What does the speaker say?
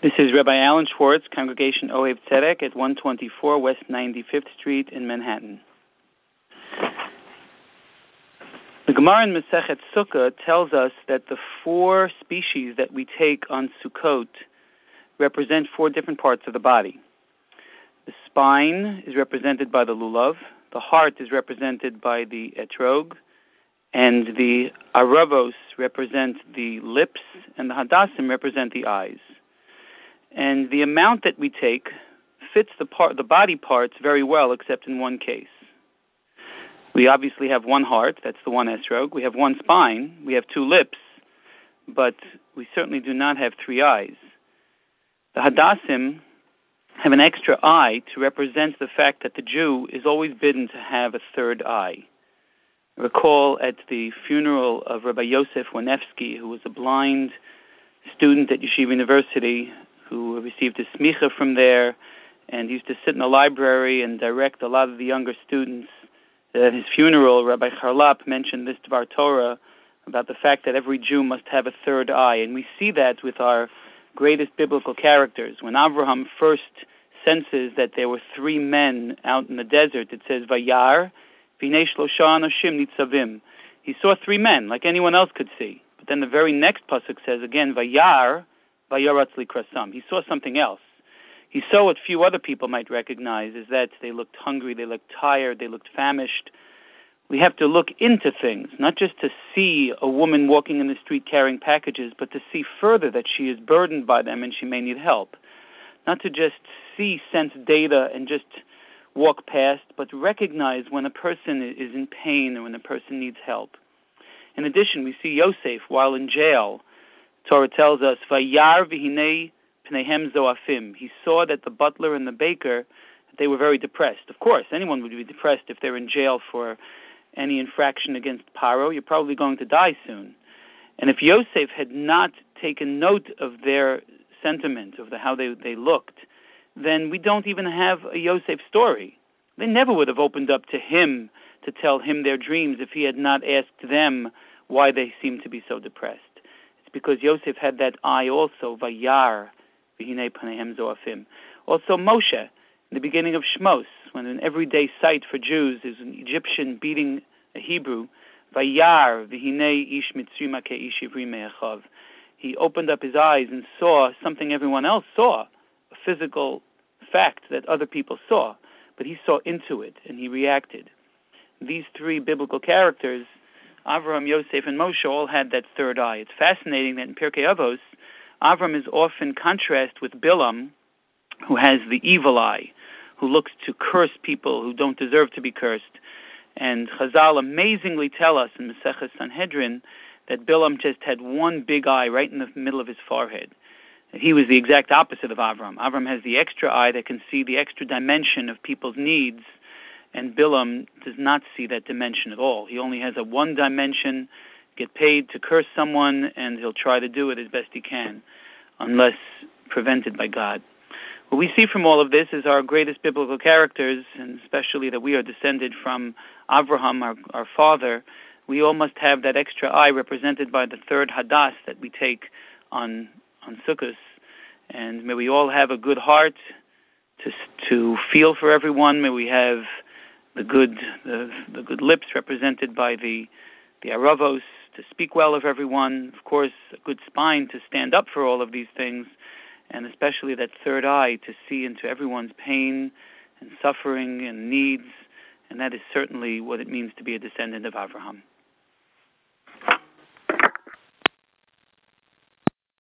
This is Rabbi Allen Schwartz, Congregation Ohab Zedek at 124 West 95th Street in Manhattan. The Gemara in Masechet Sukkah tells us that the four species that we take on Sukkot represent four different parts of the body. The spine is represented by the lulav, the heart is represented by the etrog, and the aravos represent the lips, and the hadassim represent the eyes and the amount that we take fits the part the body parts very well except in one case. We obviously have one heart that's the one esrog we have one spine. We have two lips. But we certainly do not have three eyes. The hadassim have an extra eye to represent the fact that the Jew is always bidden to have a third eye. recall at the funeral of Rabbi Yosef Wanevsky, who was a blind student at Yeshiva University, who received his smicha from there, and used to sit in the library and direct a lot of the younger students. At his funeral, Rabbi Charlap mentioned this Dvar Torah about the fact that every Jew must have a third eye, and we see that with our greatest biblical characters. When Abraham first senses that there were three men out in the desert, it says Vayar, Vinesh Anoshim Nitzavim. He saw three men, like anyone else could see. But then the very next pasuk says again, Vayar, Vayaratz Likratam. He saw something else. He saw what few other people might recognize is that they looked hungry, they looked tired, they looked famished. We have to look into things, not just to see a woman walking in the street carrying packages, but to see further that she is burdened by them and she may need help. Not to just see, sense data, and just walk past, but recognize when a person is in pain or when a person needs help. In addition, we see Yosef while in jail Torah tells us, Vayar zoafim. He saw that the butler and the baker, they were very depressed. Of course, anyone would be depressed if they're in jail for any infraction against Paro. You're probably going to die soon. And if Yosef had not taken note of their sentiment, of the, how they, they looked, then we don't even have a Yosef story. They never would have opened up to him to tell him their dreams if he had not asked them why they seemed to be so depressed because Yosef had that eye also, Vayar, V'hinei Panehem Zoafim. Also Moshe, in the beginning of Shmos, when an everyday sight for Jews is an Egyptian beating a Hebrew, Vayar, V'hinei Ish Me'echav. He opened up his eyes and saw something everyone else saw, a physical fact that other people saw, but he saw into it and he reacted. These three biblical characters Avram, Yosef, and Moshe all had that third eye. It's fascinating that in Pirkei Avos, Avram is often contrasted with Bilam, who has the evil eye, who looks to curse people who don't deserve to be cursed. And Chazal amazingly tell us in Maseches Sanhedrin that Bilam just had one big eye right in the middle of his forehead. He was the exact opposite of Avram. Avram has the extra eye that can see the extra dimension of people's needs and Bilam does not see that dimension at all. He only has a one dimension, get paid to curse someone, and he'll try to do it as best he can, unless prevented by God. What we see from all of this is our greatest biblical characters, and especially that we are descended from Abraham, our, our father. We all must have that extra eye represented by the third hadas that we take on on Sukkot. And may we all have a good heart to to feel for everyone. May we have the good the, the good lips represented by the the aravos to speak well of everyone, of course, a good spine to stand up for all of these things, and especially that third eye to see into everyone's pain and suffering and needs, and that is certainly what it means to be a descendant of Abraham.